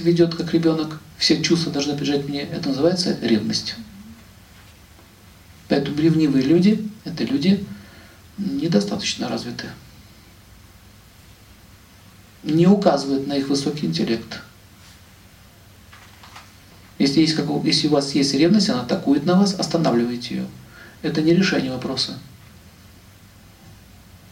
ведет как ребенок, все чувства должны прижать мне, это называется ревность. Поэтому ревнивые люди – это люди недостаточно развитые. Не указывают на их высокий интеллект. Если, есть, если у вас есть ревность, она атакует на вас, останавливайте ее. Это не решение вопроса.